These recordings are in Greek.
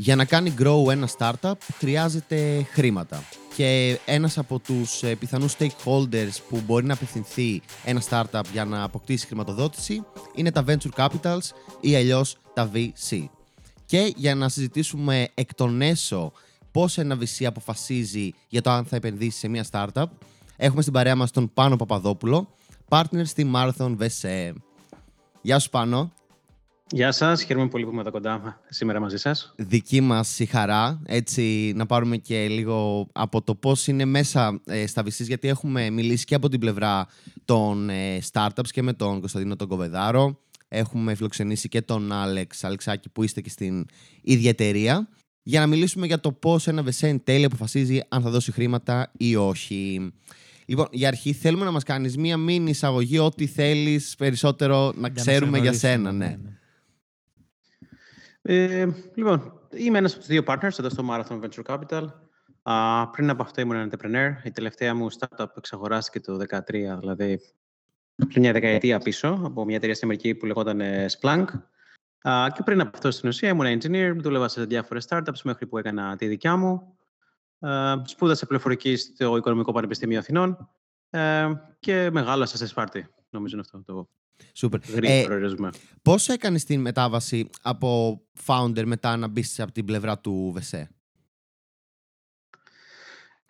Για να κάνει grow ένα startup χρειάζεται χρήματα. Και ένας από τους ε, πιθανούς stakeholders που μπορεί να απευθυνθεί ένα startup για να αποκτήσει χρηματοδότηση είναι τα venture capitals ή αλλιώς τα VC. Και για να συζητήσουμε εκ των έσω πώς ένα VC αποφασίζει για το αν θα επενδύσει σε μια startup, έχουμε στην παρέα μας τον Πάνο Παπαδόπουλο, partner στη Marathon VC. Γεια σου Πάνο. Γεια σας, χαίρομαι πολύ που είμαι εδώ κοντά σήμερα μαζί σας. Δική μας η χαρά, έτσι να πάρουμε και λίγο από το πώς είναι μέσα ε, στα VCs, γιατί έχουμε μιλήσει και από την πλευρά των ε, startups και με τον Κωνσταντίνο τον Κοβεδάρο. Έχουμε φιλοξενήσει και τον Άλεξ Αλεξάκη που είστε και στην ίδια εταιρεία για να μιλήσουμε για το πώς ένα VC εν τέλει αποφασίζει αν θα δώσει χρήματα ή όχι. Λοιπόν, για αρχή θέλουμε να μας κάνεις μία μήνυ εισαγωγή, ό,τι θέλεις περισσότερο να ξέρουμε για σένα. ναι. ναι. Ναι. Ε, λοιπόν, είμαι ένας από τους δύο partners εδώ στο Marathon Venture Capital. Α, πριν από αυτό ήμουν ένα entrepreneur. Η τελευταία μου startup εξαγοράστηκε το 2013, δηλαδή πριν μια δεκαετία πίσω, από μια εταιρεία στην Αμερική που λεγόταν ε, Splunk. Α, και πριν από αυτό στην ουσία ήμουν engineer, δούλευα σε διάφορες startups μέχρι που έκανα τη δικιά μου. Α, σπούδασα πληροφορική στο Οικονομικό Πανεπιστήμιο Αθηνών ε, και μεγάλωσα σε Σπάρτη. Νομίζω είναι αυτό το Σούπερ. Ε, πώς έκανες την μετάβαση από founder μετά να μπεις από την πλευρά του ΒΕΣΕ;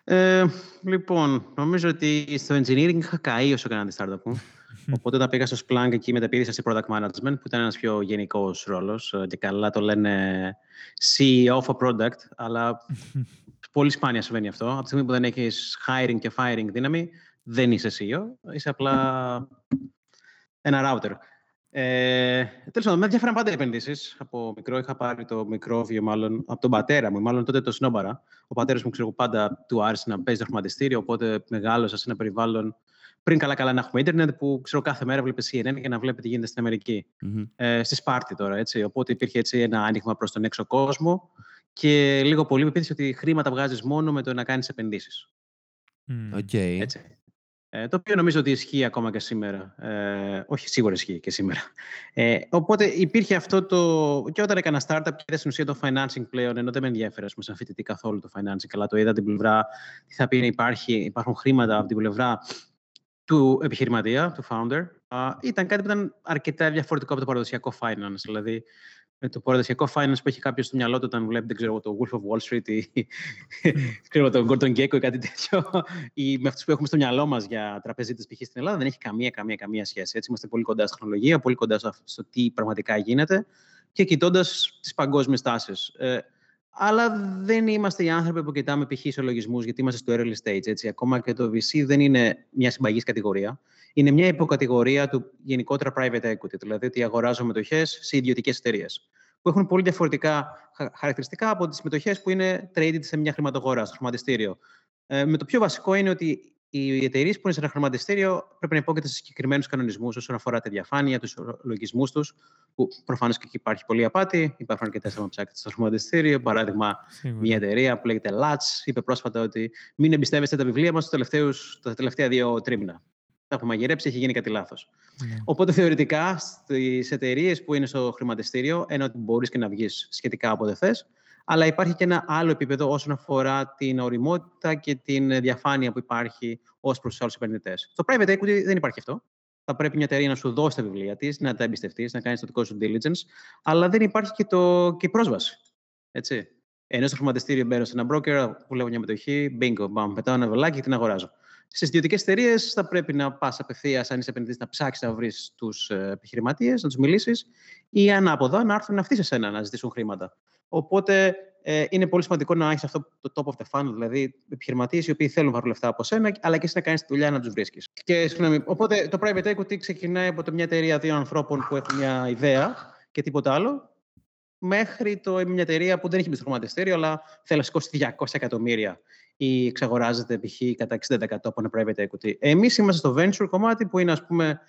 Ε, λοιπόν, νομίζω ότι στο engineering είχα καεί όσο έκανα τη startup μου. Οπότε όταν πήγα στο Splunk εκεί μεταπίδησα σε product management που ήταν ένας πιο γενικός ρόλος ε, και καλά το λένε CEO of a product, αλλά πολύ σπάνια συμβαίνει αυτό. Από τη στιγμή που δεν έχεις hiring και firing δύναμη, δεν είσαι CEO, είσαι απλά ένα router. Ε, Τέλος πάντων, με ενδιαφέραν πάντα οι επενδύσεις. Από μικρό είχα πάρει το μικρόβιο, μάλλον από τον πατέρα μου, μάλλον τότε το Σνόμπαρα. Ο πατέρας μου, ξέρω πάντα του άρεσε να παίζει το χρηματιστήριο, οπότε μεγάλωσα σε ένα περιβάλλον πριν καλά-καλά να έχουμε ίντερνετ που ξέρω κάθε μέρα βλέπεις CNN για να βλέπεις τι γίνεται στην Αμερική. Mm-hmm. Ε, στη Σπάρτη τώρα, έτσι. Οπότε υπήρχε έτσι ένα άνοιγμα προς τον έξω κόσμο και λίγο πολύ με πείθησε ότι χρήματα βγάζεις μόνο με το να κάνεις επενδύσεις. Mm. Okay. Έτσι. Ε, το οποίο νομίζω ότι ισχύει ακόμα και σήμερα. Ε, όχι, σίγουρα ισχύει και σήμερα. Ε, οπότε υπήρχε αυτό το. και όταν έκανα startup και είδα στην ουσία το financing πλέον, ενώ δεν με ενδιαφέρει πούμε, σαν φοιτητή καθόλου το financing, αλλά το είδα την πλευρά, τι θα πει υπάρχει, υπάρχουν χρήματα από την πλευρά του επιχειρηματία, του founder, ήταν κάτι που ήταν αρκετά διαφορετικό από το παραδοσιακό finance. Δηλαδή, με το παραδοσιακό finance που έχει κάποιος στο μυαλό του όταν βλέπει δεν ξέρω, το Wolf of Wall Street ή ξέρω, τον Gordon Gekko ή κάτι τέτοιο, ή με αυτούς που έχουμε στο μυαλό μας για τραπεζίτες π.χ. στην Ελλάδα, δεν έχει καμία, καμία, καμία σχέση. Έτσι, είμαστε πολύ κοντά στη τεχνολογία, πολύ κοντά στο τι πραγματικά γίνεται και κοιτώντας τις παγκόσμιες τάσεις. Ε, αλλά δεν είμαστε οι άνθρωποι που κοιτάμε π.χ. ισολογισμούς, γιατί είμαστε στο early stage. Έτσι. Ακόμα και το VC δεν είναι μια συμπαγής κατηγορία. Είναι μια υποκατηγορία του γενικότερα private equity, δηλαδή ότι αγοράζω μετοχές σε ιδιωτικές εταιρείες. Που έχουν πολύ διαφορετικά χαρακτηριστικά από τις μετοχές που είναι traded σε μια χρηματογορά, στο χρηματιστήριο. Ε, με το πιο βασικό είναι ότι οι εταιρείες που είναι σε ένα χρηματιστήριο πρέπει να υπόκειται σε συγκεκριμένους κανονισμούς όσον αφορά τη διαφάνεια, τους λογισμού τους, που προφανώς και εκεί υπάρχει πολλή απάτη. Υπάρχουν αρκετέ ψάξετε στο χρηματιστήριο. Παράδειγμα, Σίγουρα. μια εταιρεία που λέγεται LATS είπε πρόσφατα ότι μην εμπιστεύεστε τα βιβλία μας τα τελευταία δύο τρίμηνα. Τα έχουμε μαγειρέψει, έχει γίνει κάτι λάθος. Ναι. Οπότε θεωρητικά στις εταιρείες που είναι στο χρηματιστήριο, ενώ ότι μπορείς και να βγεις σχετικά όποτε θες, αλλά υπάρχει και ένα άλλο επίπεδο όσον αφορά την οριμότητα και την διαφάνεια που υπάρχει ως προς τους άλλους επενδυτές. Στο private equity δεν υπάρχει αυτό. Θα πρέπει μια εταιρεία να σου δώσει τα βιβλία της, να τα εμπιστευτείς, να κάνεις το δικό σου diligence, αλλά δεν υπάρχει και, το, και η πρόσβαση. Έτσι. Ενώ στο χρηματιστήριο μπαίνω σε ένα broker, που λέω μια μετοχή, bingo, μπαμ, πετάω ένα βελάκι και την αγοράζω. Στις ιδιωτικές εταιρείες θα πρέπει να πας απευθείας, αν είσαι επενδυτής, να ψάξεις να βρεις τους ε, επιχειρηματίες, να τους μιλήσεις, ή ανάποδα να έρθουν αυτοί σε σένα να ζητήσουν χρήματα. Οπότε ε, είναι πολύ σημαντικό να έχεις αυτό το top of the funnel, δηλαδή επιχειρηματίες οι οποίοι θέλουν να πάρουν λεφτά από σένα, αλλά και εσύ να κάνεις τη δουλειά να τους βρίσκεις. Και συγγνώμη, οπότε το private equity ξεκινάει από μια εταιρεία δύο ανθρώπων που έχουν μια ιδέα και τίποτα άλλο, μέχρι το, μια εταιρεία που δεν έχει μπει στο χρηματιστήριο, αλλά θέλει να σηκώσει 200 εκατομμύρια ή εξαγοράζεται π.χ. κατά 60% από ένα private equity. Εμείς είμαστε στο venture κομμάτι που είναι, ας πούμε,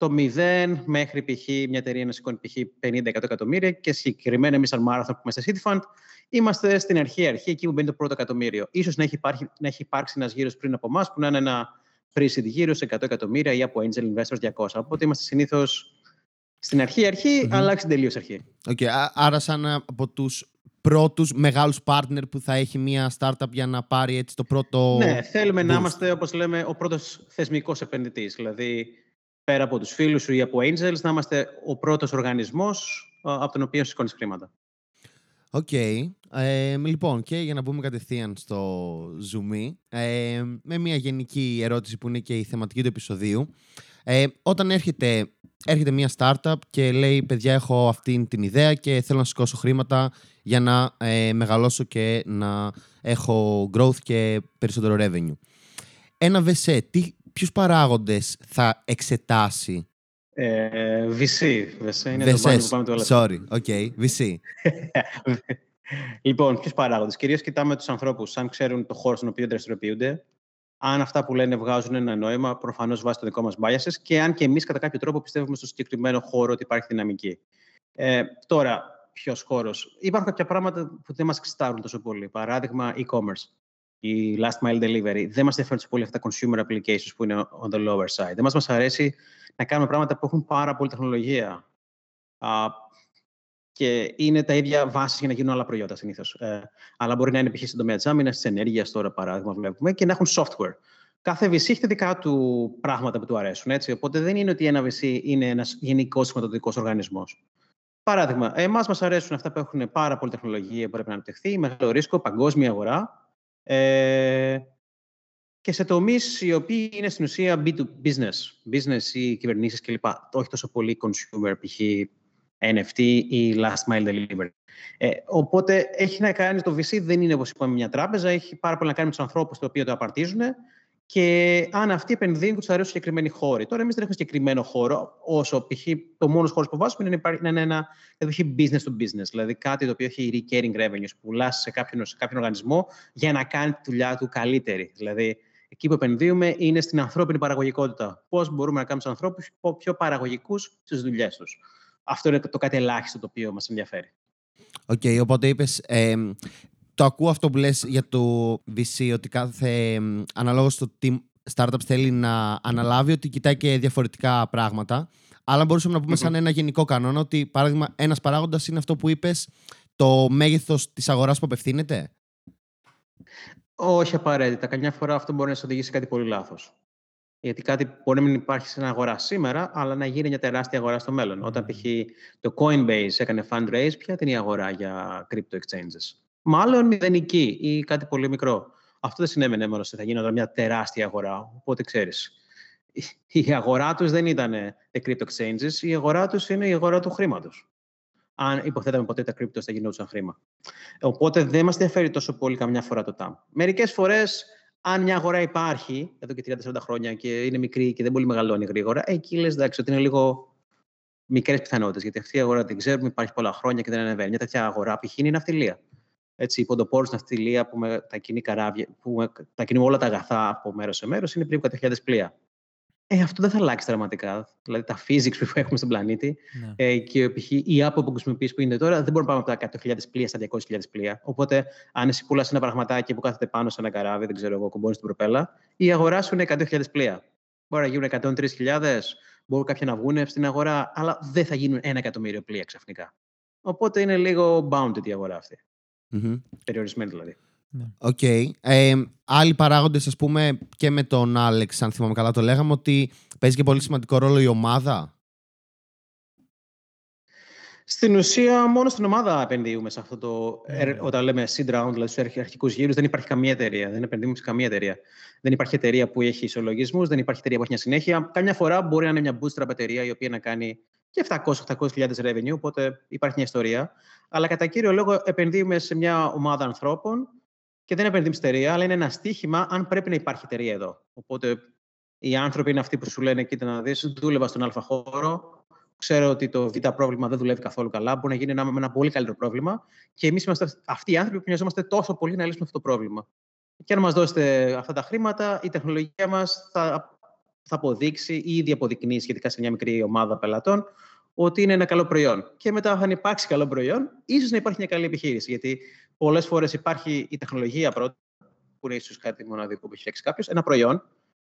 το 0 μέχρι π.χ. μια εταιρεία να σηκώνει π.χ. 50-100 εκατομμύρια και συγκεκριμένα εμείς, σαν Marathon που είμαστε City Fund, είμαστε στην αρχή, αρχή εκεί που μπαίνει το πρώτο εκατομμύριο. Ίσως να έχει, υπάρχει, να έχει υπάρξει ένας γύρος πριν από εμάς που να είναι ένα pre-seed γύρος σε 100 εκατομμύρια ή από angel investors 200. Οπότε είμαστε συνήθως στην αρχή, αρχή, mm-hmm. αλλά στην τελείως αρχή. Okay, άρα, σαν από τους πρώτους μεγάλους partner που θα έχει μια startup για να πάρει έτσι το πρώτο. Ναι, θέλουμε να είμαστε, όπως λέμε, ο πρώτος θεσμικός επενδυτής. Δηλαδή, πέρα από τους φίλους σου ή από angels, να είμαστε ο πρώτος οργανισμός από τον οποίο σηκώνεις χρήματα. Ok. Okay. Ε, λοιπόν, και για να μπούμε κατευθείαν στο ζουμί, ε, με μια γενική ερώτηση που είναι και η θεματική του επεισοδίου. Ε, όταν έρχεται, έρχεται μια startup και λέει «Παιδιά, έχω αυτή την ιδέα και θέλω να σηκώσω χρήματα για να ε, μεγαλώσω και να έχω growth και περισσότερο revenue». Ένα VC, τι, ποιους παράγοντες θα εξετάσει; Ε, VC. VC είναι VC. το που πάμε το Sorry, ok, VC. λοιπόν, ποιους παράγοντες. Κυρίως κοιτάμε τους ανθρώπους, αν ξέρουν το χώρο στον οποίο δραστηριοποιούνται, αν αυτά που λένε βγάζουν ένα νόημα, προφανώς βάσει το δικό μας biases και αν και εμείς κατά κάποιο τρόπο πιστεύουμε στο συγκεκριμένο χώρο ότι υπάρχει δυναμική. Ε, τώρα, ποιος χώρος. Υπάρχουν κάποια πράγματα που δεν μας ξεστάρουν τόσο πολύ. Παράδειγμα, e-commerce η last mile delivery. Δεν μας ενδιαφέρουν πολύ αυτά τα consumer applications που είναι on the lower side. Δεν μας μας αρέσει να κάνουμε πράγματα που έχουν πάρα πολύ τεχνολογία. Uh, και είναι τα ίδια βάσεις για να γίνουν άλλα προϊόντα συνήθως. Ε, αλλά μπορεί να είναι π.χ. στον τομέα της άμυνας, της ενέργειας, τώρα παράδειγμα, βλέπουμε, και να έχουν software. Κάθε VC έχει τα δικά του πράγματα που του αρέσουν. Έτσι. Οπότε δεν είναι ότι ένα VC είναι ένας γενικός χρηματοδοτικός οργανισμός. Παράδειγμα, εμάς μας αρέσουν αυτά που έχουν πάρα πολύ τεχνολογία που πρέπει να αναπτυχθεί, μεγάλο ρίσκο, παγκόσμια αγορά. Ε, και σε τομείς οι οποίοι είναι στην ουσία B2 business, business ή κυβερνήσεις κλπ. Όχι τόσο πολύ consumer, π.χ. NFT ή last mile delivery. Ε, οπότε έχει να κάνει το VC, δεν είναι όπως είπαμε μια τράπεζα, έχει πάρα πολύ να κάνει με τους ανθρώπους οι οποίοι το απαρτίζουν και αν αυτοί επενδύουν και τους αρέσουν συγκεκριμένοι χώροι. Τώρα, εμείς δεν έχουμε συγκεκριμένο χώρο, όσο π.χ. το μόνος όρος που βάζουμε είναι να είναι ένα έχει business to business, δηλαδή κάτι το οποίο έχει recurring revenues, που πουλάς σε κάποιον, σε κάποιον οργανισμό για να κάνει τη δουλειά του καλύτερη. Δηλαδή, εκεί που επενδύουμε είναι στην ανθρώπινη παραγωγικότητα. Πώς μπορούμε να κάνουμε τους ανθρώπους πιο παραγωγικούς στις δουλειές τους. Αυτό είναι το κάτι ελάχιστο το οποίο μας ενδιαφέρει. Ok, okay, οπότε είπες. Ε, το ακούω αυτό που λες για το VC, ότι κάθε, αναλόγως στο τι startup θέλει να αναλάβει, ότι κοιτάει και διαφορετικά πράγματα. Αλλά μπορούσαμε να πούμε σαν ένα γενικό κανόνα ότι, παράδειγμα, ένας παράγοντας είναι αυτό που είπες, το μέγεθος της αγοράς που απευθύνεται; Όχι απαραίτητα. Καμιά φορά αυτό μπορεί να σε οδηγήσει κάτι πολύ λάθος. Γιατί κάτι μπορεί να μην υπάρχει σε ένα αγορά σήμερα, αλλά να γίνει μια τεράστια αγορά στο μέλλον. Όταν π.χ. το Coinbase έκανε fundraise, ποια ήταν η αγορά για crypto exchanges; Μάλλον μηδενική ή κάτι πολύ μικρό. Αυτό δεν συνέβαινε μόνο ότι θα γίνει μια τεράστια αγορά. Οπότε ξέρεις. Η αγορά τους δεν ήταν τα crypto exchanges, η αγορά τους είναι η αγορά του χρήματος. Αν υποθέταμε ποτέ τα crypto θα γινόντουσαν χρήμα. Οπότε δεν μας ενδιαφέρει τόσο πολύ καμιά φορά το TAM. Μερικές φορές, αν μια αγορά υπάρχει εδώ και 30-40 χρόνια και είναι μικρή και δεν πολύ μεγαλώνει γρήγορα, εκεί λες εντάξει, ότι είναι λίγο μικρές πιθανότητες. Γιατί αυτή η αγορά την ξέρουμε, υπάρχει πολλά χρόνια και δεν ανεβαίνει. Μια τέτοια αγορά π.χ. είναι ναυτιλία έτσι, η ποντοπόρους ναυτιλία που μετακινεί καράβια, που μετακινεί όλα τα αγαθά από μέρος σε μέρος, είναι περίπου 100.000 πλοία. Ε, αυτό δεν θα αλλάξει δραματικά. Δηλαδή τα physics που έχουμε στον πλανήτη ναι. ε, και π.χ. η αποπογκοσμιοποίηση που είναι τώρα, δεν μπορούμε να πάμε από τα 100.000 πλοία στα 200.000 πλοία. Οπότε, αν εσύ πουλά ένα πραγματάκι που κάθεται πάνω σε ένα καράβι, δεν ξέρω εγώ, κουμπώνεις στην προπέλα, η αγοράς σου είναι 100.000 πλοία. Μπορεί να γίνουν 103.000, μπορεί κάποια να βγουν στην αγορά, αλλά δεν θα γίνουν ένα εκατομμύριο πλοία ξαφνικά. Οπότε είναι λίγο bounded η αγορά αυτή. Mm-hmm. Περιορισμένη δηλαδή. Ναι. OK. Okay. Ε, άλλοι παράγοντες, ας πούμε, και με τον Άλεξ, αν θυμάμαι καλά το λέγαμε, ότι παίζει και πολύ σημαντικό ρόλο η ομάδα. Στην ουσία, μόνο στην ομάδα επενδύουμε σε αυτό το. Mm. Όταν λέμε seed round, δηλαδή στους αρχικούς γύρους, δεν υπάρχει καμία εταιρεία. Δεν επενδύουμε σε καμία εταιρεία. Δεν υπάρχει εταιρεία που έχει ισολογισμούς, δεν υπάρχει εταιρεία που έχει μια συνέχεια. Καμιά φορά μπορεί να είναι μια bootstrap εταιρεία η οποία να κάνει και 700-800 revenue, οπότε υπάρχει μια ιστορία. Αλλά κατά κύριο λόγο επενδύουμε σε μια ομάδα ανθρώπων και δεν επενδύουμε σε εταιρεία, αλλά είναι ένα στίχημα αν πρέπει να υπάρχει εταιρεία εδώ. Οπότε οι άνθρωποι είναι αυτοί που σου λένε: Κοίτα να δεις, δούλευα στον Α χώρο. Ξέρω ότι το Β πρόβλημα δεν δουλεύει καθόλου καλά. Μπορεί να γίνει ένα, ένα πολύ καλύτερο πρόβλημα. Και εμείς είμαστε αυτοί οι άνθρωποι που νοιαζόμαστε τόσο πολύ να λύσουμε αυτό το πρόβλημα. Και αν μας δώσετε αυτά τα χρήματα, η τεχνολογία μας θα θα αποδείξει ή ήδη αποδεικνύει σχετικά σε μια μικρή ομάδα πελατών ότι είναι ένα καλό προϊόν. Και μετά, αν υπάρξει καλό προϊόν, ίσως να υπάρχει μια καλή επιχείρηση. Γιατί πολλές φορές υπάρχει η τεχνολογία πρώτα, που είναι ίσως κάτι μοναδικό που έχει φτιάξει κάποιος, ένα προϊόν.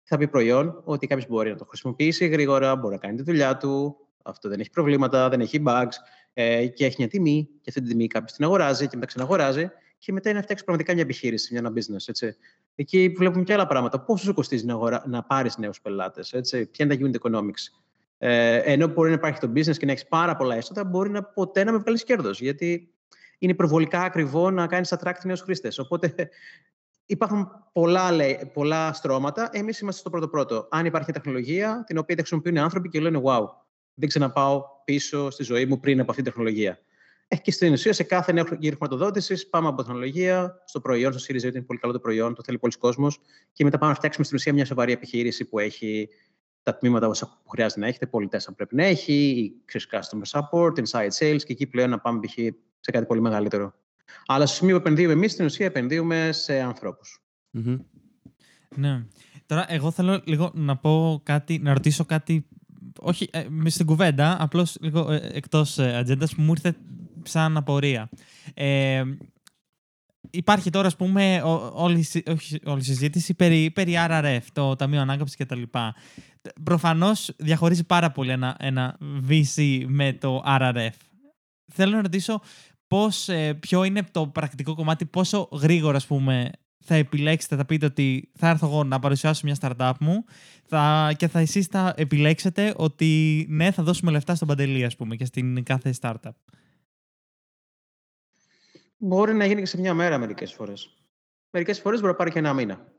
Θα πει προϊόν ότι κάποιος μπορεί να το χρησιμοποιήσει γρήγορα, μπορεί να κάνει τη δουλειά του, Αυτό δεν έχει προβλήματα, δεν έχει bugs ε, και έχει μια τιμή και αυτή την τιμή κάποιος την αγοράζει και μετά ξαναγοράζει και μετά είναι να φτιάξει πραγματικά μια επιχείρηση, μια ένα business. Έτσι. Εκεί βλέπουμε και άλλα πράγματα. Πόσο σου κοστίζει να, αγορα... να πάρεις νέους πελάτες, ποια είναι τα unit economics; Ε, ενώ μπορεί να υπάρχει το business και να έχεις πάρα πολλά έσοδα, μπορεί να ποτέ να με βγάλεις κέρδος. Γιατί είναι υπερβολικά ακριβό να κάνεις attract νέους χρήστες. Οπότε υπάρχουν πολλά, λέει, πολλά στρώματα. Εμείς είμαστε στο πρώτο-πρώτο. Αν υπάρχει τεχνολογία την οποία χρησιμοποιούν οι άνθρωποι και λένε Wow, δεν ξαναπάω πίσω στη ζωή μου πριν από αυτή την τεχνολογία. Ε, και στην ουσία, σε κάθε νέο γύρο χρηματοδότησης, πάμε από τεχνολογία στο προϊόν, στο Series είναι πολύ καλό το προϊόν, το θέλει πολλοί κόσμος, και μετά πάμε να φτιάξουμε στην ουσία μια σοβαρή επιχείρηση που έχει τα τμήματα που χρειάζεται να έχετε, πολιτές αν πρέπει να έχει, customer support, inside sales, και εκεί πλέον να πάμε π.χ. σε κάτι πολύ μεγαλύτερο. Αλλά στο σημείο που επενδύουμε εμείς, στην ουσία επενδύουμε σε ανθρώπους. Ναι. Τώρα, εγώ θέλω λίγο να πω κάτι, να ρωτήσω κάτι. Όχι ε, στην κουβέντα, απλώς λίγο ε, εκτός ε, ατζέντας που μου ήρθε σαν απορία. Ε, υπάρχει τώρα, ας πούμε, όλη, όλη η συζήτηση περί, περί RRF, το Ταμείο Ανάκαμψης κτλ. Προφανώς διαχωρίζει πάρα πολύ ένα, ένα VC με το RRF. Θέλω να ρωτήσω πώς, ε, ποιο είναι το πρακτικό κομμάτι, πόσο γρήγορα ας πούμε, θα επιλέξετε, θα πείτε ότι θα έρθω εγώ να παρουσιάσω μια startup μου θα, και θα εσείς θα επιλέξετε ότι ναι, θα δώσουμε λεφτά στον Παντελή, ας πούμε, και στην κάθε startup. Μπορεί να γίνει και σε μια μέρα μερικές φορές. Μερικές φορές μπορεί να πάρει και ένα μήνα.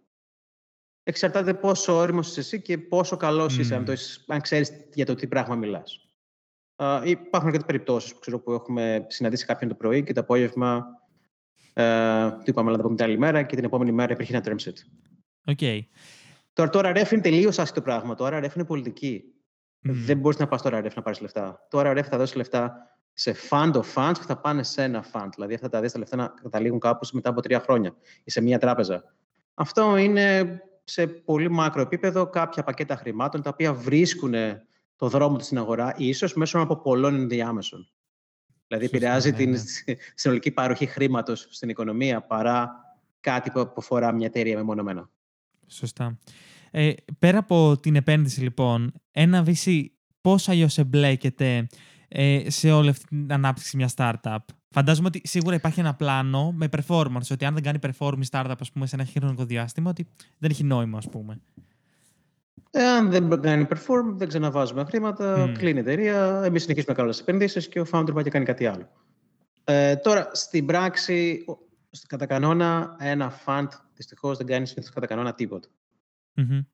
Εξαρτάται πόσο όριμος είσαι εσύ και πόσο καλός mm. είσαι, αν, αν ξέρεις για το τι πράγμα μιλάς. Uh, υπάρχουν αρκετές περιπτώσεις που, ξέρω, που έχουμε συναντήσει κάποιον το πρωί και το απόγευμα uh, του είπαμε, αλλά την άλλη μέρα και την επόμενη μέρα υπήρχε ένα term sheet. Okay. Τώρα, το RRF είναι τελείως άσχετο πράγμα. Το RRF είναι πολιτική. Mm. Δεν μπορείς να πας στο RRF να πάρεις λεφτά. Το RRF θα δώσεις λεφτά σε fund of funds που θα πάνε σε ένα fund. Δηλαδή αυτά τα αντίστοιχα λεφτά να καταλήγουν κάπου μετά από τρία χρόνια ή σε μία τράπεζα. Αυτό είναι σε πολύ μάκρο επίπεδο κάποια πακέτα χρημάτων τα οποία βρίσκουν το δρόμο τους στην αγορά, ίσως μέσω από πολλών ενδιάμεσων. Δηλαδή, επηρεάζει την ναι. συνολική παροχή χρήματος στην οικονομία παρά κάτι που αφορά μια εταιρεία μεμονωμένα. Σωστά. Ε, πέρα από την επένδυση, λοιπόν, ένα VC πώς αλλιώς εμπλέκεται ε, σε όλη αυτή την ανάπτυξη μιας startup. Φαντάζομαι ότι σίγουρα υπάρχει ένα πλάνο με performance, ότι αν δεν κάνει performance startup ας πούμε, σε ένα χρονικό διάστημα, ότι δεν έχει νόημα, ας πούμε. Εάν δεν κάνει perform, δεν ξαναβάζουμε χρήματα, mm. κλείνει η εταιρεία, εμείς συνεχίζουμε να κάνουμε τις επενδύσεις και ο founder πάει και κάνει κάτι άλλο. Ε, τώρα, στην πράξη, κατά κανόνα, ένα fund δυστυχώς δεν κάνεις συνήθω κατά κανόνα τίποτα. Mm-hmm.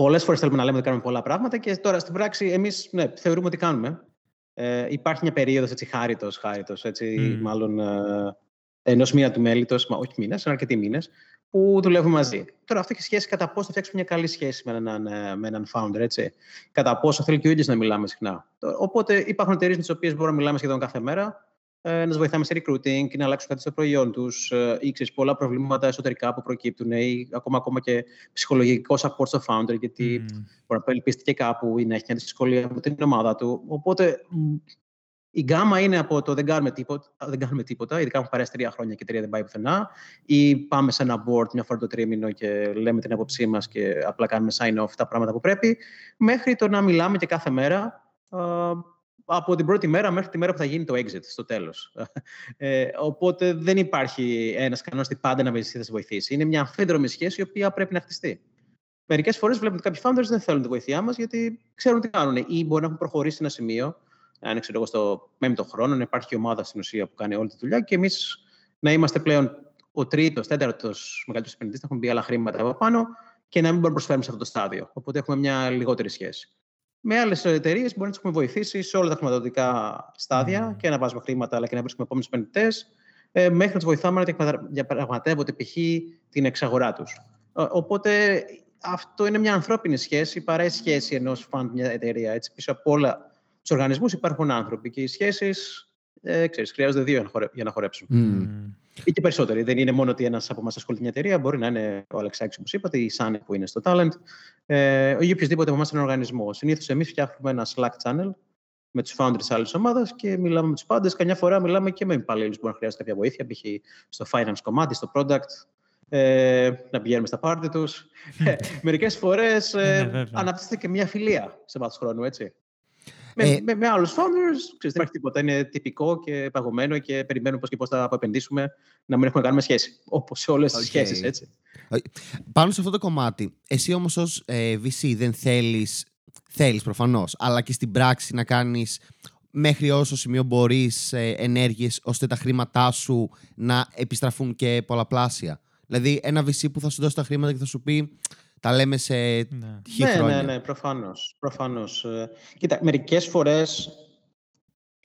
Πολλές φορές θέλουμε να λέμε ότι κάνουμε πολλά πράγματα και τώρα στην πράξη εμείς ναι, θεωρούμε ότι κάνουμε. Ε, υπάρχει μια περίοδος έτσι χάριτος, χάριτος, έτσι, mm. μάλλον ε, ενός μήνα του μέλητος, όχι μήνες, αρκετοί μήνες, που δουλεύουμε μαζί. Τώρα αυτό έχει σχέση κατά πόσο θα φτιάξουμε μια καλή σχέση με έναν, ε, με έναν founder, έτσι. Κατά πόσο θέλει και ο ίδιος να μιλάμε συχνά. Οπότε υπάρχουν εταιρείες με τις οποίες μπορούμε να μιλάμε σχεδόν κάθε μέρα, ε, να του βοηθάμε σε recruiting και να αλλάξουν κάτι στο προϊόν τους, ε, ή ξέρει πολλά προβλήματα εσωτερικά που προκύπτουν, ή ακόμα, ακόμα και ψυχολογικό support στο founder, γιατί mm. μπορεί να ελπίσει και κάπου ή να έχει μια δυσκολία με την ομάδα του. Οπότε η γκάμα είναι από το δεν κάνουμε τίποτα, δεν κάνουμε τίποτα ειδικά έχουμε περάσει τρία χρόνια και η εταιρεία δεν πάει πουθενά, ή πάμε σε ένα board μια φορά το τρίμηνο και λέμε την άποψή μας και απλά κάνουμε sign off τα πράγματα που πρέπει, μέχρι το να μιλάμε και κάθε μέρα από την πρώτη μέρα μέχρι τη μέρα που θα γίνει το exit στο τέλος. Ε, οπότε δεν υπάρχει ένας κανόνας ότι πάντα να θα σε βοηθήσει. Είναι μια αμφίδρομη σχέση η οποία πρέπει να χτιστεί. Μερικές φορές βλέπουμε ότι κάποιοι founders δεν θέλουν τη βοήθειά μας γιατί ξέρουν τι κάνουν ή μπορεί να έχουν προχωρήσει σε ένα σημείο αν ξέρω εγώ στο πέμπτο χρόνο, να υπάρχει ομάδα στην ουσία που κάνει όλη τη δουλειά και εμείς να είμαστε πλέον ο τρίτος, τέταρτος μεγαλύτερος επενδυτής, να έχουμε μπει άλλα χρήματα από πάνω και να μην μπορούμε να προσφέρουμε σε αυτό το στάδιο. Οπότε έχουμε μια λιγότερη σχέση. Με άλλες εταιρείες μπορεί να του έχουμε βοηθήσει σε όλα τα χρηματοδοτικά στάδια και να βάζουμε χρήματα, αλλά και να βρίσκουμε επόμενους επενδυτές, ε, μέχρι να τους βοηθάμε να διαπραγματεύονται π.χ. την εξαγορά τους. Ε, οπότε αυτό είναι μια ανθρώπινη σχέση παρά η σχέση ενός φαντ μια εταιρεία. Έτσι, πίσω από όλα Στου οργανισμούς υπάρχουν άνθρωποι και οι σχέσεις ε, χρειάζονται δύο για να χορέψουν. Mm. Ή και περισσότεροι. Δεν είναι μόνο ότι ένας από εμά ασχολείται μια εταιρεία, μπορεί να είναι ο Αλεξάκης, όπως είπατε, ή η Σάνε που είναι στο Talent, ε, ή οποιοδήποτε από εμάς είναι οργανισμό. Συνήθως εμείς φτιάχνουμε ένα Slack channel με τους founders της άλλης ομάδας και μιλάμε με τους πάντες. Καμιά φορά μιλάμε και με υπαλλήλους που μπορεί να χρειάζεται κάποια βοήθεια, π.χ. στο finance κομμάτι, στο product, ε, να πηγαίνουμε στα πάρτι τους. Ε, Μερικές φορές ε, ναι, αναπτύσσεται και μια φιλία σε βάθος χρόνου, έτσι. Με, ε, με, με άλλους founders, ξέρεις, δεν υπάρχει τίποτα. Είναι τυπικό και παγωμένο και περιμένουμε πώς και πώς θα επενδύσουμε να μην έχουμε να κάνουμε σχέση. Όπως σε όλες okay. τι σχέσεις, έτσι. Πάνω σε αυτό το κομμάτι, εσύ όμως ως ε, VC δεν θέλεις, θέλεις προφανώς, αλλά και στην πράξη να κάνεις μέχρι όσο σημείο μπορείς ε, ενέργειες ώστε τα χρήματά σου να επιστραφούν και πολλαπλάσια. Δηλαδή, ένα VC που θα σου δώσει τα χρήματα και θα σου πει τα λέμε σε ναι. ναι, χρόνια. Ναι, ναι, προφανώς. προφανώς. Ε, κοίτα, μερικές φορές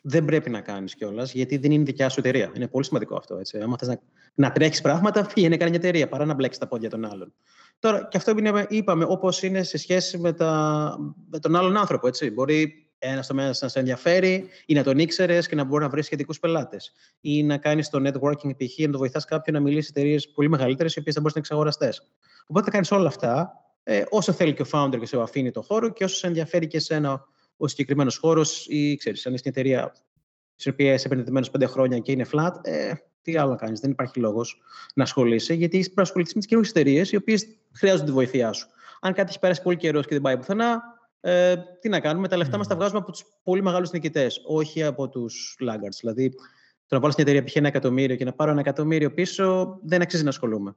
δεν πρέπει να κάνεις κιόλας, γιατί δεν είναι δικιά σου εταιρεία. Είναι πολύ σημαντικό αυτό. Έτσι. Αν θες να, να τρέχεις πράγματα, πήγαινε κάνει μια εταιρεία, παρά να μπλέξεις τα πόδια των άλλων. Τώρα, και αυτό είναι, είπαμε, όπως είναι σε σχέση με, τα, με τον άλλον άνθρωπο. Έτσι. Μπορεί ένας τομέας να σε ενδιαφέρει ή να τον ήξερες και να μπορεί να βρεις σχετικούς πελάτες. Ή να κάνεις το networking π.χ. να το βοηθάς κάποιον να μιλήσει σε εταιρείες πολύ μεγαλύτερες, οι οποίες θα μπορούν να είναι εξαγοραστέ. Οπότε θα κάνεις όλα αυτά ε, όσο θέλει και ο founder και σε αφήνει το χώρο και όσο σε ενδιαφέρει και εσένα ο συγκεκριμένος χώρος ή ξέρεις, αν είσαι μια εταιρεία στην οποία είσαι επενδυμένος πέντε χρόνια και είναι flat, ε, τι άλλο να κάνεις. Δεν υπάρχει λόγος να ασχολείσαι, γιατί είσαι πρέπει να ασχοληθεί με τι καινούργιε εταιρείε οι οποίες χρειάζονται τη βοήθειά σου. Αν κάτι έχει πέρασει πολύ καιρός και δεν πάει πουθενά, ε, τι να κάνουμε, τα λεφτά mm. μας τα βγάζουμε από τους πολύ μεγάλους νικητές, όχι από τους laggards. Δηλαδή, το να βάλω στην εταιρεία π.χ. ένα εκατομμύριο και να πάρω ένα εκατομμύριο πίσω, δεν αξίζει να ασχολούμαι.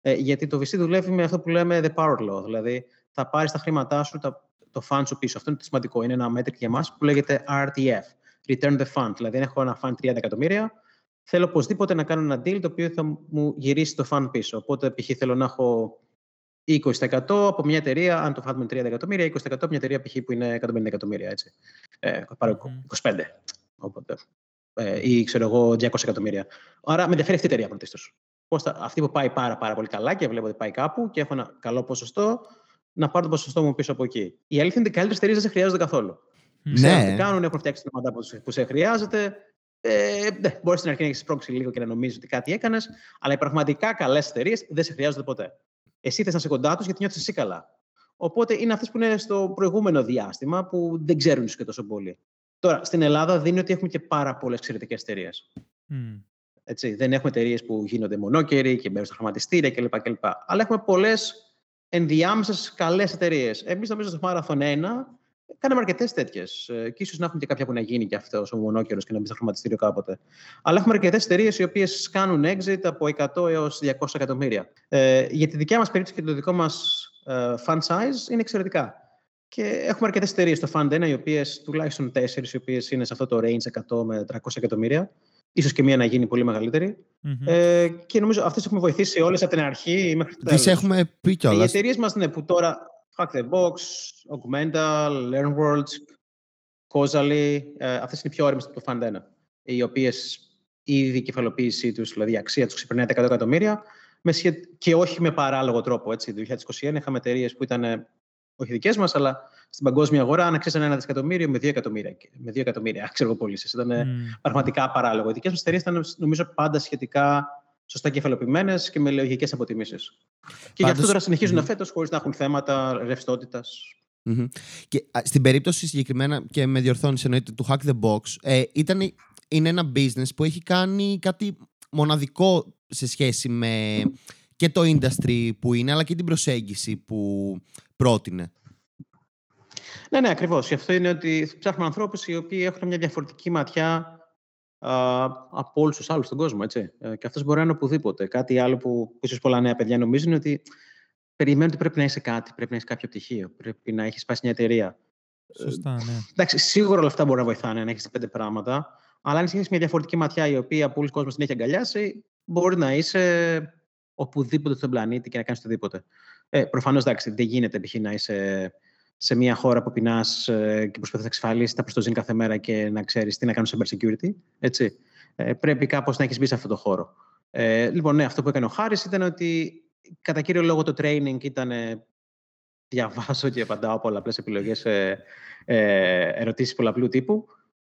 Ε, γιατί το VC δουλεύει με αυτό που λέμε the power law. Δηλαδή, θα πάρεις τα χρήματά σου, τα, το fund σου πίσω. Αυτό είναι το σημαντικό. Είναι ένα μέτρικ για εμά που λέγεται RTF. Return the fund. Δηλαδή, αν έχω ένα fund 30 εκατομμύρια, θέλω οπωσδήποτε να κάνω ένα deal το οποίο θα μου γυρίσει το fund πίσω. Οπότε, π.χ. θέλω να έχω 20% από μια εταιρεία, αν το φάμε 30 εκατομμύρια, 20% από μια εταιρεία π.χ. που είναι 150 εκατομμύρια. Έτσι. Ε, πάρω 25. Οπότε, ε, ή ξέρω εγώ 200 εκατομμύρια. Άρα με ενδιαφέρει αυτή η εταιρεία πρωτίστως. Αυτή που πάει πάρα, πάρα πολύ καλά και βλέπω ότι πάει κάπου και έχω ένα καλό ποσοστό, να πάρω το ποσοστό μου πίσω από εκεί. Η αλήθεια είναι ότι οι καλύτερες εταιρείες δεν σε χρειάζονται καθόλου. Ναι. Ξέρουν τι κάνουν, έχουν φτιάξει την ομάδα που σε χρειάζεται. Ε, ναι, μπορείς στην αρχή να έχεις πρόξει λίγο και να νομίζεις ότι κάτι έκανες, αλλά οι πραγματικά καλές εταιρείες δεν σε χρειάζονται ποτέ. Εσύ θες να είσαι κοντά τους γιατί νιώθεις εσύ καλά. Οπότε είναι αυτές που είναι στο προηγούμενο διάστημα που δεν ξέρουν και τόσο πολύ. Τώρα, στην Ελλάδα δίνει ότι έχουμε και πάρα πολλές εξαιρετικές εταιρείες. Mm. Έτσι, δεν έχουμε εταιρείες που γίνονται μονόκεροι και μπαίνουν στα χρηματιστήρια κλπ. κλπ. Αλλά έχουμε πολλές ενδιάμεσες καλές εταιρείες. Εμείς, νομίζω, στο Marathon 1 κάναμε αρκετές τέτοιες. Και ίσως να έχουμε και κάποια που να γίνει και αυτό ο μονόκερο και να μπει στο χρηματιστήριο κάποτε. Αλλά έχουμε αρκετές εταιρείες οι οποίες κάνουν exit από 100 έως 200 εκατομμύρια. Ε, για τη δικιά μας περίπτωση και το δικό μας ε, fund size είναι εξαιρετικά. Και έχουμε αρκετές εταιρείες στο Fund 1, οι οποίες τουλάχιστον τέσσερις, οι οποίες είναι σε αυτό το range 100 με 300 εκατομμύρια. Ίσως και μία να γίνει πολύ Ε, και νομίζω αυτές έχουμε βοηθήσει όλες από την αρχή μέχρι το τέλος. Τις έχουμε πει κιόλας. Οι εταιρείες μας, ναι, που τώρα Hack the Box, Augmenta, LearnWorlds, Causally, ε, αυτές είναι οι πιο όριμες από το Fund 1, οι οποίες ήδη η κεφαλοποίησή τους, δηλαδή η αξία τους ξεπερνάει τα 100 εκατομμύρια και όχι με παράλογο τρόπο. Έτσι. Το 2021 είχαμε εταιρείες που ήταν όχι δικές μας, αλλά στην παγκόσμια αγορά αν αξίζαν ένα δισεκατομμύριο με δύο εκατομμύρια. Με δύο εκατομμύρια, ξέρω πωλήσει. Ήταν mm. πραγματικά παράλογο. Οι δικές μας εταιρείες ήταν, νομίζω, πάντα σχετικά σωστά κεφαλοποιημένε και με λογικές αποτιμήσεις. Και γι' αυτό τώρα συνεχίζουν mm. φέτος χωρίς να έχουν θέματα ρευστότητας. Mm-hmm. Και στην περίπτωση συγκεκριμένα, και με διορθώνεις εννοείται, του Hack the Box, ε, ήταν, είναι ένα business που έχει κάνει κάτι μοναδικό σε σχέση με και το industry που είναι, αλλά και την προσέγγιση που πρότεινε. Ναι, ναι, ακριβώς. Γι' αυτό είναι ότι ψάχνουμε ανθρώπους οι οποίοι έχουν μια διαφορετική ματιά α, από όλους τους άλλους στον κόσμο. Έτσι. Ε, και αυτός μπορεί να είναι οπουδήποτε. Κάτι άλλο που ίσως πολλά νέα παιδιά νομίζουν είναι ότι περιμένουν ότι πρέπει να είσαι κάτι, πρέπει να έχεις κάποιο πτυχίο, πρέπει να έχεις σπάσει μια εταιρεία. Σωστά, ναι. εντάξει, σίγουρα όλα αυτά μπορεί να βοηθάνε να έχεις πέντε πράγματα. Αλλά αν έχει μια διαφορετική ματιά η οποία πολλοί κόσμο την έχει αγκαλιάσει, μπορεί να είσαι οπουδήποτε στον πλανήτη και να κάνεις οτιδήποτε. Ε, Προφανώς εντάξει, δεν γίνεται π.χ. να είσαι σε μια χώρα που πεινάς ε, και προσπαθείς να εξασφαλίσεις τα προστοζήν κάθε μέρα και να ξέρεις τι να κάνεις cyber security. Έτσι. Ε, πρέπει κάπως να έχεις μπει σε αυτό το χώρο. Ε, λοιπόν, ναι, αυτό που έκανε ο Χάρης ήταν ότι κατά κύριο λόγο το training ήταν. Διαβάζω και απαντάω πολλαπλές επιλογές, ε, ε, ερωτήσεις πολλαπλού τύπου.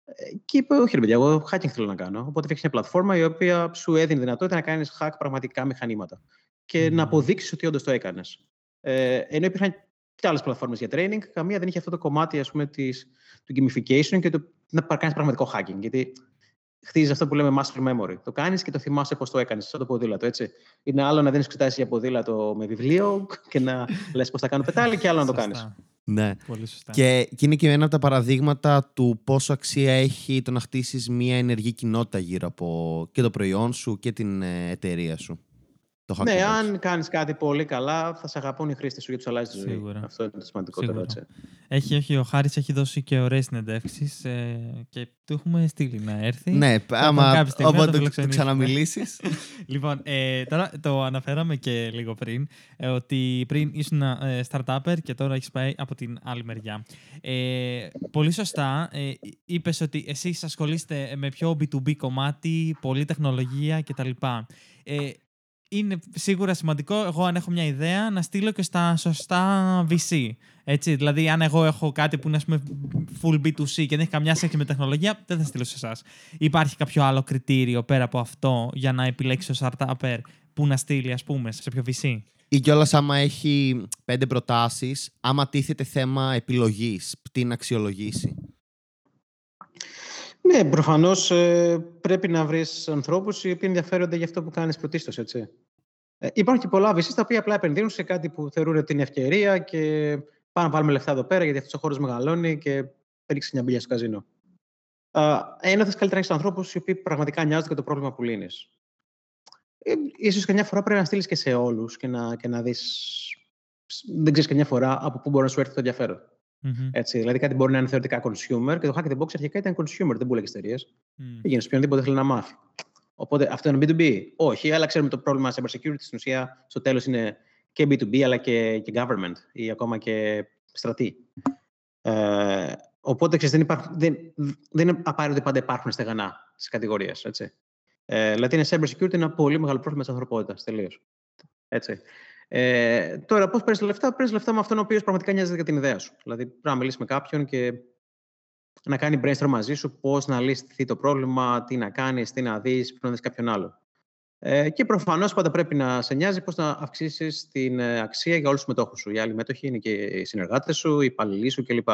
Ε, και είπε, όχι ρε παιδιά, εγώ hacking θέλω να κάνω. Οπότε φτιάξει μια πλατφόρμα η οποία σου έδινε δυνατότητα να κάνεις hack πραγματικά μηχανήματα και να αποδείξεις ότι όντως το έκανες. Ε, ενώ υπήρχαν και άλλες πλατφόρμες για training, καμία δεν είχε αυτό το κομμάτι ας πούμε, της, του gamification και το να κάνεις πραγματικό hacking. Γιατί χτίζεις αυτό που λέμε muscle memory. Το κάνεις και το θυμάσαι πώς το έκανες, σαν το ποδήλατο. Έτσι. Είναι άλλο να δίνεις εξετάσεις για ποδήλατο με βιβλίο και να λες πώς θα κάνω πετάλι, και άλλο να το κάνεις. Ναι. Πολύ σωστά. Και, και είναι και ένα από τα παραδείγματα του πόσο αξία έχει το να χτίσεις μια ενεργή κοινότητα γύρω από και το προϊόν σου και την ε, εταιρεία σου. Το Ναι, Hackbox. αν κάνεις κάτι πολύ καλά, θα σε αγαπούν οι χρήστες σου γιατί τους αλλάζεις τη ζωή. Σίγουρα. Αυτό είναι το σημαντικότερο. Σίγουρα. Έτσι. Έχει, όχι, ο Χάρης έχει δώσει και ωραίες συνεντεύξεις ε, και του έχουμε στείλει να έρθει. Ναι, Θα άμα κάποια στιγμή να το όποτε το, φιλοξενήσουμε. ξαναμιλήσεις. Λοιπόν, ε, τώρα το αναφέραμε και λίγο πριν, ε, ότι πριν ήσουν ε, startupper και τώρα έχεις πάει από την άλλη μεριά. Ε, πολύ σωστά, ε, είπες ότι εσείς ασχολείστε με πιο B2B κομμάτι, πολλή τεχνολογία κτλ. Ε, είναι σίγουρα σημαντικό, εγώ αν έχω μια ιδέα, να στείλω και στα σωστά VC. Έτσι, δηλαδή, αν εγώ έχω κάτι που είναι ας πούμε, full B2C και δεν έχει καμιά σχέση με τεχνολογία, δεν θα στείλω σε εσάς. Υπάρχει κάποιο άλλο κριτήριο πέρα από αυτό για να επιλέξεις ο startupper που να στείλει, ας πούμε, σε ποιο VC. Ή κιόλας άμα έχει πέντε προτάσεις, άμα τίθεται θέμα επιλογής, τι να αξιολογήσει; Ναι, προφανώς πρέπει να βρεις ανθρώπους οι οποίοι ενδιαφέρονται για αυτό που κάνεις πρωτίστως. Ε, υπάρχουν και πολλά VCs τα οποία απλά επενδύουν σε κάτι που θεωρούν ότι είναι ευκαιρία και πάμε να βάλουμε λεφτά εδώ πέρα γιατί αυτός ο χώρος μεγαλώνει και ρίξει μια μπύλια στο καζίνο. Uh, ένα θε καλύτερα να έχεις ανθρώπους οι οποίοι πραγματικά νοιάζονται για το πρόβλημα που λύνεις. Ε, ίσως καμιά φορά πρέπει να στείλεις και σε όλους και να, και να δεις. Δεν ξέρεις καμιά φορά από πού μπορεί να σου έρθει το ενδιαφέρον. Μμμ. Έτσι, δηλαδή κάτι μπορεί να είναι θεωρητικά consumer και το Hack the Box αρχικά ήταν consumer, δεν πουλάει εταιρείες. Μμ. Πήγαινες σε οποιονδήποτε θέλει να μάθει. Οπότε αυτό είναι B2B. Όχι, αλλά ξέρουμε το πρόβλημα cyber security στην ουσία στο τέλος είναι και B2B αλλά και, και government ή ακόμα και στρατή. Ε, οπότε ξέρεις, δεν, υπάρχουν, δεν, δεν είναι απαραίτητο ότι πάντα υπάρχουν στεγανά στις κατηγορίες. Ε, δηλαδή είναι cyber security ένα πολύ μεγάλο πρόβλημα της ανθρωπότητας. Τελείως. Έτσι. Ε, τώρα, πώς παίρνεις λεφτά, παίρνεις λεφτά με αυτόν ο οποίος πραγματικά νοιάζεται για την ιδέα σου. Δηλαδή, πρέπει να μιλήσεις με κάποιον και να κάνει brainstorm μαζί σου πώς να λύσεις το πρόβλημα, τι να κάνεις, τι να δεις, πρέπει να δεις κάποιον άλλο. Ε, και προφανώς πάντα πρέπει να σε νοιάζει πώς να αυξήσεις την ε, αξία για όλους τους μετόχους σου. Οι άλλοι μέτοχοι είναι και οι συνεργάτες σου, οι υπαλληλοί σου κλπ.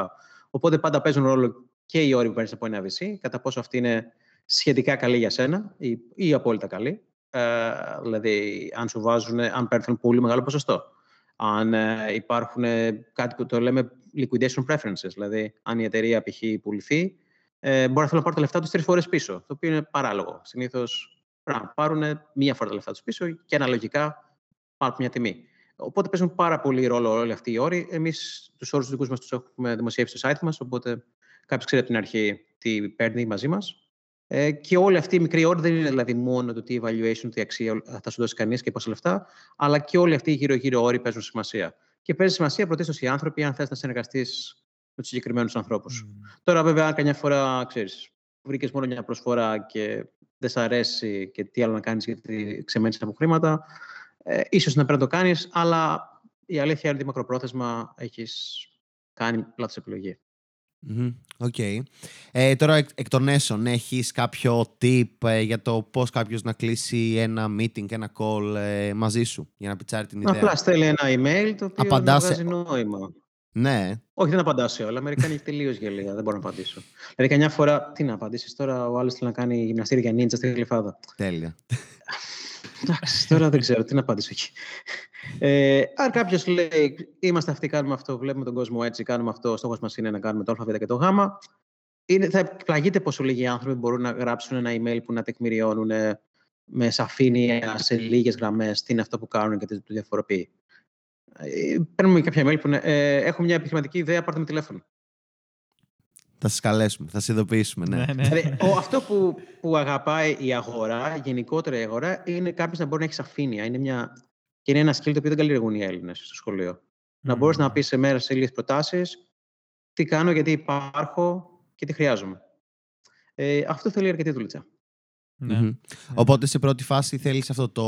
Οπότε πάντα παίζουν ρόλο και οι όροι που παίρνεις από ένα VC, κατά πόσο αυτή είναι σχετικά καλή για σένα ή, ή απόλυτα καλή. Ε, δηλαδή, αν σου βάζουν, αν παίρνουν πολύ μεγάλο ποσοστό. Αν ε, υπάρχουν ε, κάτι που το λέμε liquidation preferences, δηλαδή αν η εταιρεία π.χ. πουληθεί, ε, μπορεί να θέλουν να πάρουν τα λεφτά τους τρεις φορές πίσω, το οποίο είναι παράλογο. Συνήθως πρέπει να πάρουν μία φορά τα λεφτά τους πίσω και αναλογικά πάρουν μια τιμή. Οπότε παίζουν πάρα πολύ ρόλο όλοι αυτοί οι όροι. Εμείς τους όρους δικούς μας τους έχουμε δημοσιεύσει στο site μας, οπότε κάποιος ξέρει από την αρχή τι παίρνει μαζί μας. Ε, και όλοι αυτοί οι μικροί όροι δεν είναι δηλαδή μόνο το τι evaluation, τι αξία θα σου δώσει κανείς και πόσα λεφτά, αλλά και όλοι αυτοί οι γύρω-γύρω όροι παίζουν σημασία. Και παίζει σημασία πρωτίστως οι άνθρωποι, αν θες να συνεργαστείς με τους συγκεκριμένους ανθρώπους. Μμ. Τώρα, βέβαια, αν καμιά φορά ξέρεις, βρήκες μόνο μια προσφορά και δεν σ' αρέσει και τι άλλο να κάνεις γιατί ξεμένεις από χρήματα, ε, ίσως να πρέπει να το κάνεις, αλλά η αλήθεια είναι ότι μακροπρόθεσμα έχεις κάνει λάθος επιλογή. Μμμ, Οκ. Ε, τώρα, εκ, εκ των έσων, έχεις κάποιο tip ε, για το πώς κάποιος να κλείσει ένα meeting, ένα call ε, μαζί σου για να πιτσάρει την ιδέα; Απλά στέλνει ένα email το οποίο Απαντάς να σε- βγάζει νόημα. Ναι. Όχι, δεν απαντάω σε όλα. Μερικά είναι τελείως γελία. Δεν μπορώ να απαντήσω. Δηλαδή, καμιά φορά, τι να απαντήσεις τώρα, ο άλλος θέλει να κάνει γυμναστήρια νίντζα στη γλυφάδα. Τέλεια. Εντάξει, τώρα δεν ξέρω τι να απαντήσω εκεί. Ε, αν κάποιος λέει, είμαστε αυτοί, κάνουμε αυτό, βλέπουμε τον κόσμο έτσι, κάνουμε αυτό, ο στόχος μας είναι να κάνουμε το ΑΒ και το Γ, είναι, θα εκπλαγείτε πόσο λίγοι άνθρωποι μπορούν να γράψουν ένα email που να τεκμηριώνουν ε, με σαφήνεια σε λίγες γραμμές τι είναι αυτό που κάνουν και τι το διαφοροποιεί. Ε, παίρνουμε κάποια email που είναι, ε, έχω μια επιχειρηματική ιδέα, πάρτε με τηλέφωνο. Θα σας καλέσουμε, θα σας ειδοποιήσουμε, ναι. Ναι, ναι. Δηλαδή, ο, αυτό που, που αγαπάει η αγορά, γενικότερα η αγορά, είναι κάποιος να μπορεί να έχει σαφήνεια. Είναι μια, και είναι ένα skill το οποίο δεν καλλιεργούν οι Έλληνες στο σχολείο. Να Μμ. μπορείς να πεις σε μέρα σε λίγες προτάσεις τι κάνω, γιατί υπάρχω και τι χρειάζομαι. Ε, αυτό θέλει αρκετή δουλειά. Ναι. Μμμ. Οπότε σε πρώτη φάση θέλεις αυτό το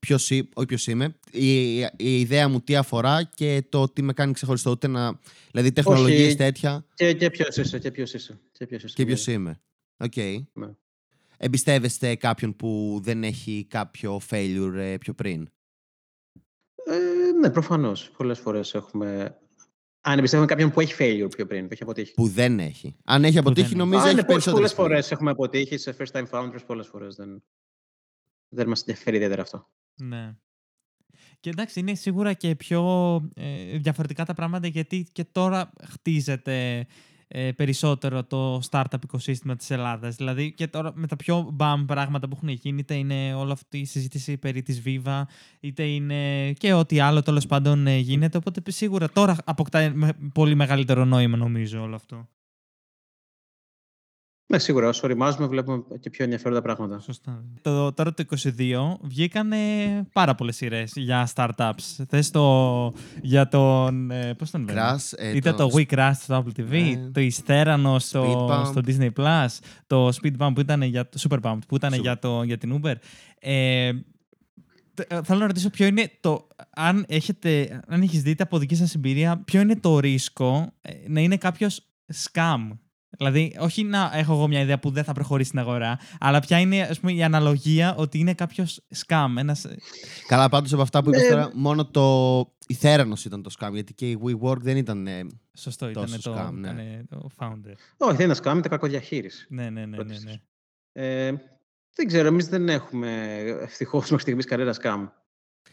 ποιος, ή- όχι ποιος είμαι, η, η ιδέα μου τι αφορά και το τι με κάνει ξεχωριστό. Ούτε να, δηλαδή τεχνολογίες Όχι. τέτοια Και, και ποιος είσαι, και ποιος είσαι. Και ποιος είσαι. και ποιος είμαι. Οκ. Ναι. Εμπιστεύεστε κάποιον που δεν έχει κάποιο failure ε, πιο πριν; Ε, ναι, προφανώς. Πολλές φορές έχουμε. Αν εμπιστεύουμε κάποιον που έχει failure πιο πριν, που έχει αποτύχει. Που δεν έχει. Αν έχει αποτύχει, δεν νομίζω Α, έχει είναι πολλές, περισσότερες πολλές φορές. φορές έχουμε αποτύχει σε first time founders, πολλές φορές δεν, δεν μας ενδιαφέρει ιδιαίτερα αυτό. Ναι. Και εντάξει, είναι σίγουρα και πιο ε, διαφορετικά τα πράγματα γιατί και τώρα χτίζεται ε, περισσότερο το startup οικοσύστημα της Ελλάδας. Δηλαδή και τώρα με τα πιο μπαμ πράγματα που έχουν γίνει, είτε είναι όλη αυτή η συζήτηση περί της Viva, είτε είναι και ό,τι άλλο τέλος πάντων ε, γίνεται. Οπότε σίγουρα τώρα αποκτά πολύ μεγαλύτερο νόημα νομίζω όλο αυτό. Ναι, σίγουρα. Όσο οριμάζουμε, βλέπουμε και πιο ενδιαφέροντα πράγματα. Σωστά. Το, τώρα το 22 βγήκαν πάρα πολλές σειρές για startups. Θες το. για τον. Ε, Πώς τον λένε; Crash, ε, Είτε το, We Crash στο Apple TV, Ναι. το Ισθέρανο στο, Speed Bump. στο Disney Plus, το Speed Bump που ήταν για. Super Bump που ήταν Super. για, το, για την Uber. Ε, τε- ε, θέλω να ρωτήσω ποιο είναι το. Αν, έχετε, αν έχεις δει από δική σας εμπειρία, ποιο είναι το ρίσκο ε, να είναι κάποιος scam; Δηλαδή, όχι να έχω εγώ μια ιδέα που δεν θα προχωρήσει στην αγορά, αλλά ποια είναι ας πούμε, η αναλογία ότι είναι κάποιος scam. Ένας... Καλά, πάντως από αυτά που είπες Ε, τώρα, μόνο το. Η Θέρανος ήταν το scam, γιατί και η WeWork δεν ήταν. ε, Σωστό, ήταν Τόσο το, scam, ναι. ήτανε το founder. Όχι, δεν είναι σκάμ, είναι κακοδιαχείριση. Ναι, ναι, ναι. ναι, Πρώτης. ναι. Ε, δεν ξέρω, εμείς δεν έχουμε ευτυχώς μέχρι στιγμής κανένα σκάμ.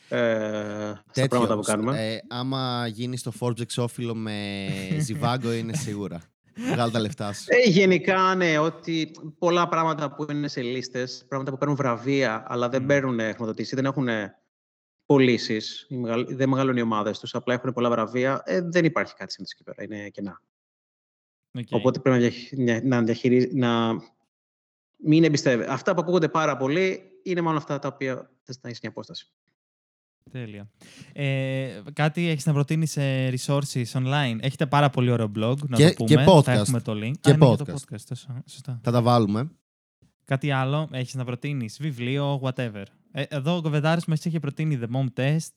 Ε, στα τέτοιος. πράγματα που κάνουμε. Ε, άμα γίνει στο Forbes εξώφυλλο με ζιβάγκο, είναι σίγουρα. Βγάλε τα λεφτά σου. Ε, γενικά, ναι, ότι πολλά πράγματα που είναι σε λίστες, πράγματα που παίρνουν βραβεία, αλλά δεν Μμ. παίρνουν χρηματοδοτήσεις, δεν έχουν πωλήσεις, δεν μεγαλώνουν οι ομάδες τους, απλά έχουν πολλά βραβεία. Ε, δεν υπάρχει κάτι συνήθω εκεί πέρα. Είναι κενά. Οκ. Οπότε πρέπει να, διαχει- να- να διαχειρίζει, να μην εμπιστεύει. Αυτά που ακούγονται πάρα πολύ είναι μόνο αυτά τα οποία θες να έχεις μια απόσταση. Τέλεια. Ε, κάτι έχεις να προτείνεις σε resources online; Έχετε πάρα πολύ ωραίο blog, να Και- το και πούμε. podcast. Θα έχουμε το link. Και Α, είναι το podcast. podcast. τόσο- Σωστά. Θα τα βάλουμε. Κάτι άλλο έχεις να προτείνεις; Βιβλίο, whatever. Ε, εδώ ο Κοβεδάρης μας είχε προτείνει The Mom Test.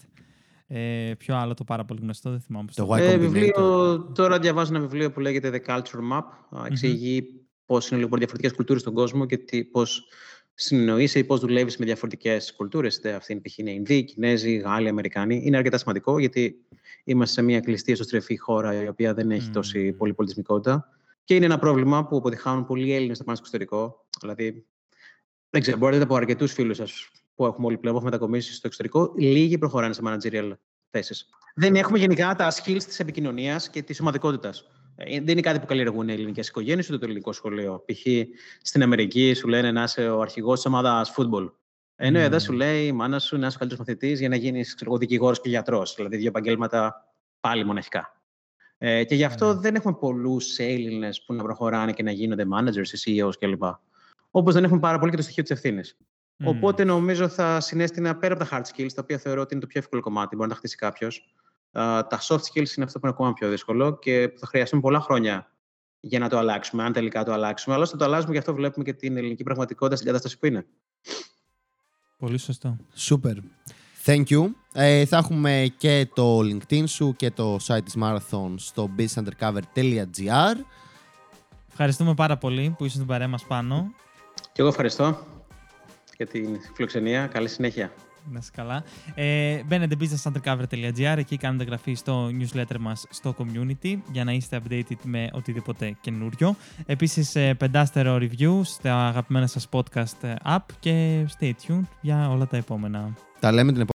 Ε, ποιο άλλο το πάρα πολύ γνωστό, δεν θυμάμαι. πώς Το το Y Ε, Combinator. βιβλίο, τώρα διαβάζω ένα βιβλίο που λέγεται The Culture Map. Α, Εξηγεί πώς είναι λοιπόν διαφορετικές κουλτούρες στον κόσμο και τι, πώς συνεννοείσαι ή πώς δουλεύεις με διαφορετικές κουλτούρες. Είτε αυτή είναι π.χ. είναι Ινδοί, Κινέζοι, Γάλλοι, Αμερικάνοι. Είναι αρκετά σημαντικό γιατί είμαστε σε μια κλειστή εσωστρεφή χώρα η οποία δεν έχει Μμμ. τόση πολυπολιτισμικότητα. Και είναι ένα πρόβλημα που αποτυχάνουν πολλοί Έλληνες να πάνε στο εξωτερικό. Δηλαδή, δεν ξέρω, μπορείτε από αρκετούς φίλους σας που έχουμε όλοι πλέον που έχουμε μετακομίσει στο εξωτερικό, λίγοι προχωράνε σε managerial θέσεις. Δεν έχουμε γενικά τα skills της επικοινωνίας και της ομαδικότητας. Δεν είναι κάτι που καλλιεργούν οι ελληνικές οικογένειες ούτε το ελληνικό σχολείο. Π.χ. στην Αμερική σου λένε να είσαι ο αρχηγός της ομάδας football. Ενώ Mm. εδώ σου λέει η μάνα σου να είσαι ο καλύτερος μαθητής για να γίνεις δικηγόρος και γιατρός. Δηλαδή δύο επαγγέλματα πάλι μοναχικά. Ε, και γι' αυτό Ναι. δεν έχουμε πολλούς Έλληνες που να προχωράνε και να γίνονται managers, CEOs κλπ. Όπως δεν έχουμε πάρα πολύ και το στοιχείο της ευθύνης. Μμμ. Οπότε νομίζω θα συνέστηνα πέρα από τα hard skills, τα οποία θεωρώ ότι είναι το πιο εύκολο κομμάτι, μπορεί να τα χτίσει κάποιος. Τα soft skills είναι αυτό που είναι ακόμα πιο δύσκολο και θα χρειαστούν πολλά χρόνια για να το αλλάξουμε, αν τελικά το αλλάξουμε. Αλλά όσο το αλλάζουμε, γι' αυτό βλέπουμε και την ελληνική πραγματικότητα στην κατάσταση που είναι. Πολύ σωστό. Super. Thank you. Ε, θα έχουμε και το LinkedIn σου και το site της Marathon στο businessundercover.gr Ευχαριστούμε πάρα πολύ που ήσουν στην παρέα μας πάνω. Και εγώ ευχαριστώ για την φιλοξενία. Καλή συνέχεια. Να είσαι καλά. Ε, μπαίνετε businessundercover.gr, εκεί κάνετε εγγραφή στο newsletter μας στο community για να είστε updated με οτιδήποτε καινούριο. Επίσης, ε, πεντάστερο review στα αγαπημένα σας podcast ε, app και stay tuned για όλα τα επόμενα. Τα λέμε την